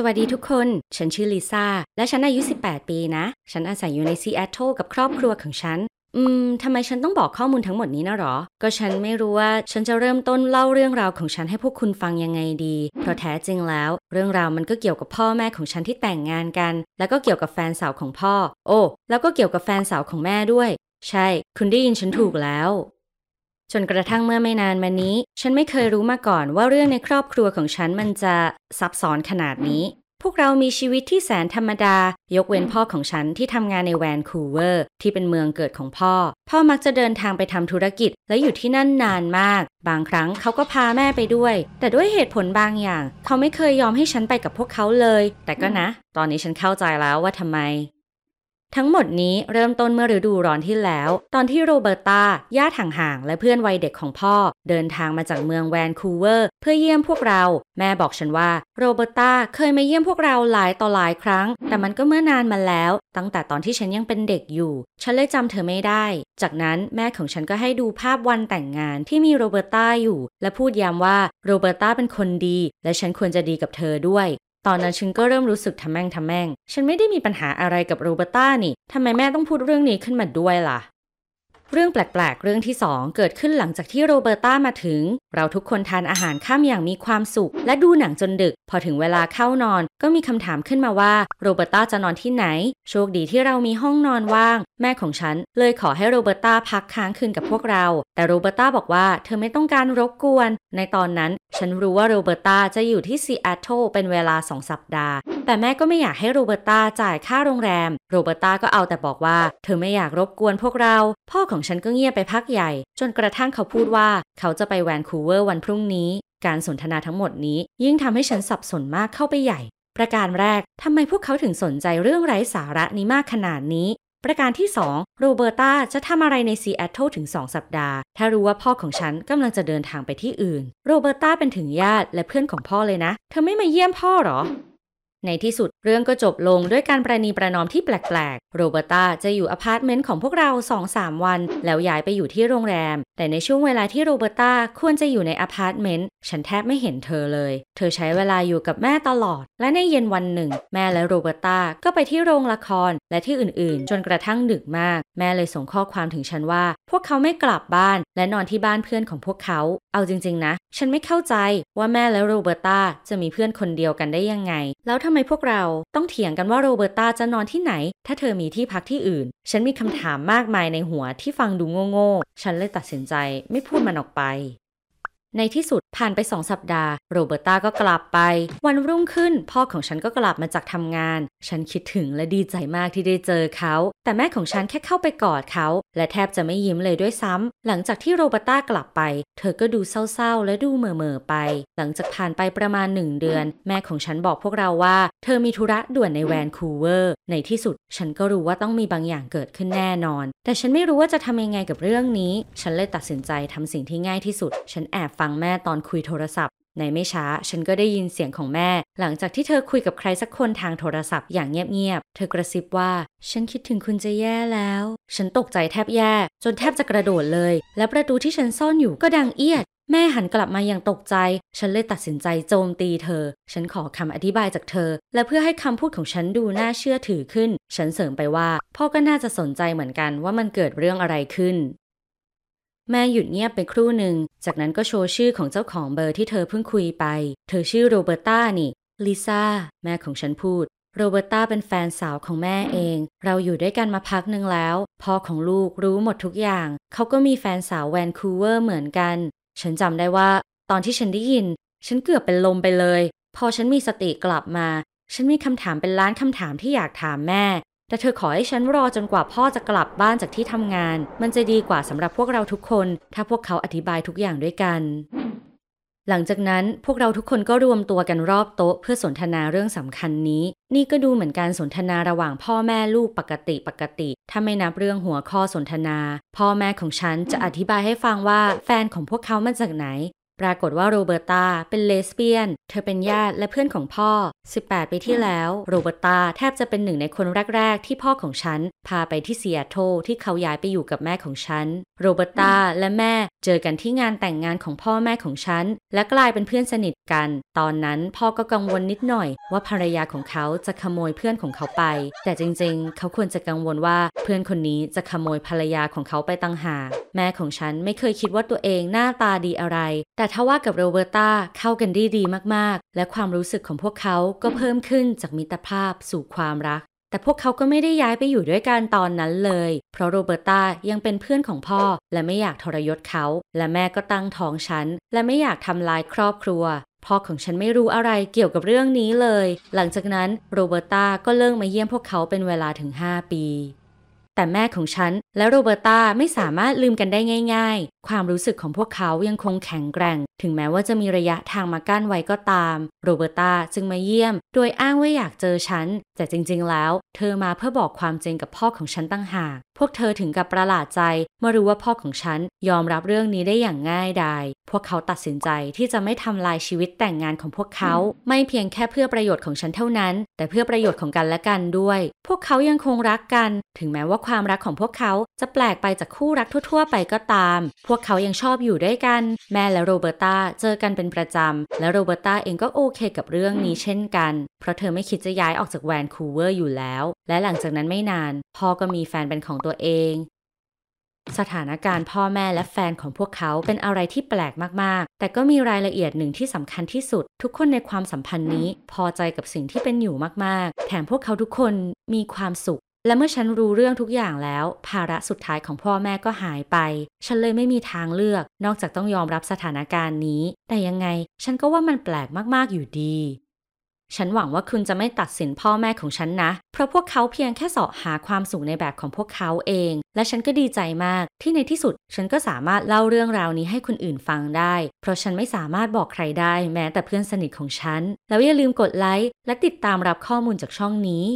สวัสดีทุกคน ฉันชื่อลิซ่า และฉันอายุ 18 ปีนะ ฉันอาศัยอยู่ในซีแอตเทิลกับครอบครัวของฉัน อืม ทำไมฉันต้องบอกข้อมูลทั้งหมดนี้นะหรอ ก็ฉันไม่รู้ว่าฉันจะเริ่มต้นเล่าเรื่องราวของฉันให้พวกคุณฟังยังไงดี เพราะแท้จริงแล้ว เรื่องราวมันก็เกี่ยวกับพ่อแม่ของฉันที่แต่งงานกัน แล้วก็เกี่ยวกับแฟนสาวของพ่อ โอ้ แล้วก็เกี่ยวกับแฟนสาวของแม่ด้วย ใช่ คุณได้ยินฉันถูกแล้ว จนกระทั่งเมื่อไม่นานมานี้ ฉันไม่เคยรู้มาก่อนว่าเรื่องในครอบครัวของฉันมันจะซับซ้อนขนาดนี้ พวกเรามีชีวิตที่แสนธรรมดา ยกเว้นพ่อของฉันที่ทำงานในแวนคูเวอร์ ที่เป็นเมืองเกิดของพ่อ พ่อมักจะเดินทางไปทำธุรกิจ และอยู่ที่นั่นนานมาก บางครั้งเขาก็พาแม่ไปด้วย แต่ด้วยเหตุผลบางอย่าง เขาไม่เคยยอมให้ฉันไปกับพวกเขาเลย แต่ก็นะ ตอนนี้ฉันเข้าใจแล้วว่าทำไม ทั้งหมดนี้เริ่มต้นเมื่อฤดูร้อนที่แล้ว ตอนที่โรเบิร์ตาญาติห่างๆ และเพื่อนวัยเด็กของพ่อ เดินทางมาจากเมืองแวนคูเวอร์ เพื่อเยี่ยมพวกเรา แม่บอกฉันว่าโรเบิร์ตาเคยมาเยี่ยมพวกเราหลายต่อหลายครั้ง แต่มันก็เมื่อนานมาแล้ว ตั้งแต่ตอนที่ฉันยังเป็นเด็กอยู่ ฉันเลยจำเธอไม่ได้ จากนั้นแม่ของฉันก็ให้ดูภาพวันแต่งงานที่มีโรเบิร์ตาอยู่ และพูดย้ำว่าโรเบิร์ตาเป็นคนดี และฉันควรจะดีกับเธอด้วย ตอนนั้นฉันก็เริ่มรู้สึกทะแม่งทะแม่ง ฉันไม่ได้มีปัญหาอะไรกับโรเบอร์ต้านี่ทำไมแม่ต้องพูดเรื่องนี้ขึ้นมาด้วยล่ะ เรื่องแปลกๆ เรื่องที่ 2 เกิดขึ้นหลังจากที่โรเบอร์ต้ามาถึง เราทุกคนทานอาหารค่ำอย่างมีความสุข และดูหนังจนดึก พอถึงเวลาเข้านอน ก็มีคำถามขึ้นมาว่าโรเบอร์ต้าจะนอนที่ไหน โชคดีที่เรามีห้องนอนว่าง แม่ของฉันเลยขอให้โรเบอร์ต้าพักค้างคืนกับพวกเรา แต่โรเบอร์ต้าบอกว่าเธอไม่ต้องการรบกวน ในตอนนั้น ฉันรู้ว่าโรเบอร์ต้าจะอยู่ที่ซีแอตเทิลเป็นเวลาสองสัปดาห์แต่แม่ก็ไม่อยากให้โรเบอร์ต้าจ่ายค่าโรงแรม โรเบอร์ต้าก็เอาแต่บอกว่า เธอไม่อยากรบกวนพวกเรา พ่อของฉันก็เงียบไปพักใหญ่ จนกระทั่งเขาพูดว่าเขาจะไปแวนคูเวอร์วันพรุ่งนี้ การสนทนาทั้งหมดนี้ ยิ่งทำให้ฉันสับสนมากเข้าไปใหญ่ ประการแรกทำไมพวกเขาถึงสนใจเรื่องไร้สาระนี้มากขนาดนี้ ประการที่ 2 โรเบอร์ตาจะทำอะไรในซีแอตเทิลถึง 2 สัปดาห์ ถ้ารู้ว่าพ่อของฉันกำลังจะเดินทางไปที่อื่น โรเบอร์ตาเป็นถึงญาติและเพื่อนของพ่อเลยนะ เธอไม่มาเยี่ยมพ่อหรอ ในที่สุดเรื่องก็จบลงด้วยการประนีประนอมที่แปลกๆ โรเบอร์ตาจะอยู่อพาร์ตเมนต์ของพวกเรา 2-3 วัน แล้วย้ายไปอยู่ที่โรงแรม แต่ในช่วงเวลาที่โรเบอร์ตาควรจะอยู่ในอพาร์ตเมนต์ฉันแทบไม่เห็นเธอเลย เธอใช้เวลาอยู่กับแม่ตลอด และในเย็นวันหนึ่ง แม่และโรเบอร์ตาก็ไปที่โรงละครและที่อื่นๆ จนกระทั่งดึกมาก แม่เลยส่งข้อความถึงฉันว่า พวกเขาไม่กลับบ้านและนอนที่บ้านเพื่อนของพวกเขา เอาจริง ๆ นะ ฉันไม่เข้าใจว่าแม่และโรเบอร์ตาจะมีเพื่อนคนเดียวกันได้ยังไง แล้วทำไมพวกเราต้องเถียงกันว่าโรเบอร์ตาจะนอนที่ไหน ถ้าเธอมีที่พักที่อื่น ฉันมีคำถามมากมายในหัวที่ฟังดูโง่ๆฉันเลยตัดสินใจไม่พูดมันออกไป ในที่สุดผ่านไปสองสัปดาห์ โรเบอร์ตาก็กลับไป วันรุ่งขึ้น พ่อของฉันก็กลับมาจากทำงาน ฉันคิดถึงและดีใจมากที่ได้เจอเขา แต่แม่ของฉันแค่เข้าไปกอดเขา และแทบจะไม่ยิ้มเลยด้วยซ้ำหลังจากที่โรเบอร์ตากลับไป เธอก็ดูเศร้าๆ และดูเหม่อๆไป หลังจากผ่านไปประมาณหนึ่งเดือน แม่ของฉันบอกพวกเราว่าเธอมีธุระด่วนในแวนคูเวอร์ ในที่สุด ฉันก็รู้ว่าต้องมีบางอย่างเกิดขึ้นแน่นอน แต่ฉันไม่รู้ว่าจะทำยังไงกับเรื่องนี้ ฉันเลยตัดสินใจทำสิ่งที่ง่ายที่สุด ฉันแอบฟังแม่ตอนคุยโทรศัพท์ ในไม่ช้า ฉันก็ได้ยินเสียงของแม่ หลังจากที่เธอคุยกับใครสักคนทางโทรศัพท์อย่างเงียบๆ เธอกระซิบว่า ฉันคิดถึงคุณจะแย่แล้ว ฉันตกใจแทบแย่ จนแทบจะกระโดดเลย และประตูที่ฉันซ่อนอยู่ก็ดังเอียด แม่หันกลับมาอย่างตกใจ ฉันเลยตัดสินใจโจมตีเธอ ฉันขอคำอธิบายจากเธอ และเพื่อให้คำพูดของฉันดูน่าเชื่อถือขึ้น ฉันเสริมไปว่า พ่อก็น่าจะสนใจเหมือนกันว่ามันเกิดเรื่องอะไรขึ้น แม่หยุดเงียบไปครู่หนึ่ง จากนั้นก็โชว์ชื่อของเจ้าของเบอร์ที่เธอเพิ่งคุยไป เธอชื่อโรเบอร์ตานี่ ลิซ่า แม่ของฉันพูดโรเบอร์ตาเป็นแฟนสาวของแม่เอง เราอยู่ด้วยกันมาพักหนึ่งแล้ว พ่อของลูกรู้หมดทุกอย่าง เขาก็มีแฟนสาวแวนคูเวอร์เหมือนกัน ฉันจำได้ว่า ตอนที่ฉันได้ยิน ฉันเกือบเป็นลมไปเลย พอฉันมีสติกลับมา ฉันมีคำถามเป็นล้านคำถามที่อยากถามแม่ แต่เธอขอให้ฉันรอจนกว่าพ่อจะกลับบ้านจากที่ทำงาน มันจะดีกว่าสำหรับพวกเราทุกคน ถ้าพวกเขาอธิบายทุกอย่างด้วยกัน หลังจากนั้นพวกเราทุกคนก็รวมตัวกันรอบโต๊ะเพื่อสนทนาเรื่องสำคัญนี้ นี่ก็ดูเหมือนการสนทนาระหว่างพ่อแม่ลูกปกติปกติ ถ้าไม่นับเรื่องหัวข้อสนทนา พ่อแม่ของฉันจะอธิบายให้ฟังว่าแฟนของพวกเขามาจากไหน ปรากฏว่าโรเบอร์ตาเป็นเลสเบี้ยน เธอเป็นญาติและเพื่อนของพ่อ 18 ปีที่แล้ว โรเบอร์ตาแทบจะเป็นหนึ่งในคนแรก ๆ ที่พ่อของฉัน พาไปที่ซีแอตเทิลที่เขาย้ายไปอยู่กับแม่ของฉัน โรเบอร์ตาและแม่เจอกันที่งานแต่งงานของพ่อแม่ของฉัน และกลายเป็นเพื่อนสนิทกัน ตอนนั้นพ่อก็กังวลนิดหน่อย ว่าภรรยาของเขาจะขโมยเพื่อนของเขาไป แต่จริงๆ เขาควรจะกังวลว่าเพื่อนคนนี้จะขโมยภรรยาของเขาไปตั้งหากแม่ของฉันไม่เคยคิดว่าตัวเองหน้าตาดีอะไร แต่ถ้าว่ากับโรเบอร์ตาเข้ากันได้ดีมากๆ และความรู้สึกของพวกเขาก็เพิ่มขึ้นจากมิตรภาพสู่ความรัก แต่พวกเขาก็ไม่ได้ย้ายไปอยู่ด้วยกันตอนนั้นเลย เพราะโรเบอร์ตายังเป็นเพื่อนของพ่อ และไม่อยากทรยศเขา และแม่ก็ตั้งท้องฉัน และไม่อยากทำลายครอบครัวพ่อของฉันไม่รู้อะไรเกี่ยวกับเรื่องนี้เลย หลังจากนั้นโรเบอร์ตาก็เลิกมาเยี่ยมพวกเขาเป็นเวลาถึง 5 ปี แต่แม่ของฉันและโรเบอร์ตาไม่สามารถลืมกันได้ง่าย ๆ ความรู้สึกของพวกเขายังคงแข็งแกร่ง ถึงแม้ว่าจะมีระยะทางมากั้นไว้ก็ตาม โรเบอร์ตาจึงมาเยี่ยม โดยอ้างว่าอยากเจอฉัน แต่จริงๆแล้ว เธอมาเพื่อบอกความจริงกับพ่อของฉันตั้งหาก พวกเธอถึงกับประหลาดใจเมื่อรู้ว่าพ่อของฉันยอมรับเรื่องนี้ได้อย่างง่ายดาย พวกเขาตัดสินใจที่จะไม่ทำลายชีวิตแต่งงานของพวกเขา ไม่เพียงแค่เพื่อประโยชน์ของฉันเท่านั้น แต่เพื่อประโยชน์ของกันและกันด้วย พวกเขายังคงรักกัน ถึงแม้ว่าความรักของพวกเขาจะแปลกไปจากคู่รักทั่ว ๆ ไปก็ตาม พวกเขายังชอบอยู่ด้วยกัน แม่และโรเบอร์ตาเจอกันเป็นประจำ และโรเบอร์ตาเองก็โอเคกับเรื่องนี้เช่นกัน เพราะเธอไม่คิดจะย้ายออกจากแวนคูเวอร์อยู่แล้ว และหลังจากนั้นไม่นาน พ่อก็มีแฟนเป็นของตัวเอง สถานการณ์พ่อแม่และแฟนของพวกเขาเป็นอะไรที่แปลกมากๆ แต่ก็มีรายละเอียดหนึ่งที่สำคัญที่สุด ทุกคนในความสัมพันธ์นี้พอใจกับสิ่งที่เป็นอยู่มากๆ แถมพวกเขาทุกคนมีความสุข และเมื่อฉันรู้เรื่องทุกอย่างแล้ว ภาระสุดท้ายของพ่อแม่ก็หายไป ฉันเลยไม่มีทางเลือก นอกจากต้องยอมรับสถานการณ์นี้ แต่ยังไง ฉันก็ว่ามันแปลกมาก ๆ อยู่ดี ฉันหวังว่าคุณจะไม่ตัดสินพ่อแม่ของฉันนะ เพราะพวกเขาเพียงแค่เสาะหาความสุขในแบบของพวกเขาเอง และฉันก็ดีใจมาก ที่ในที่สุด ฉันก็สามารถเล่าเรื่องราวนี้ให้คนอื่นฟังได้ เพราะฉันไม่สามารถบอกใครได้ แม้แต่เพื่อนสนิทของฉัน แล้วอย่าลืมกดไลค์และติดตามรับข้อมูลจากช่องนี้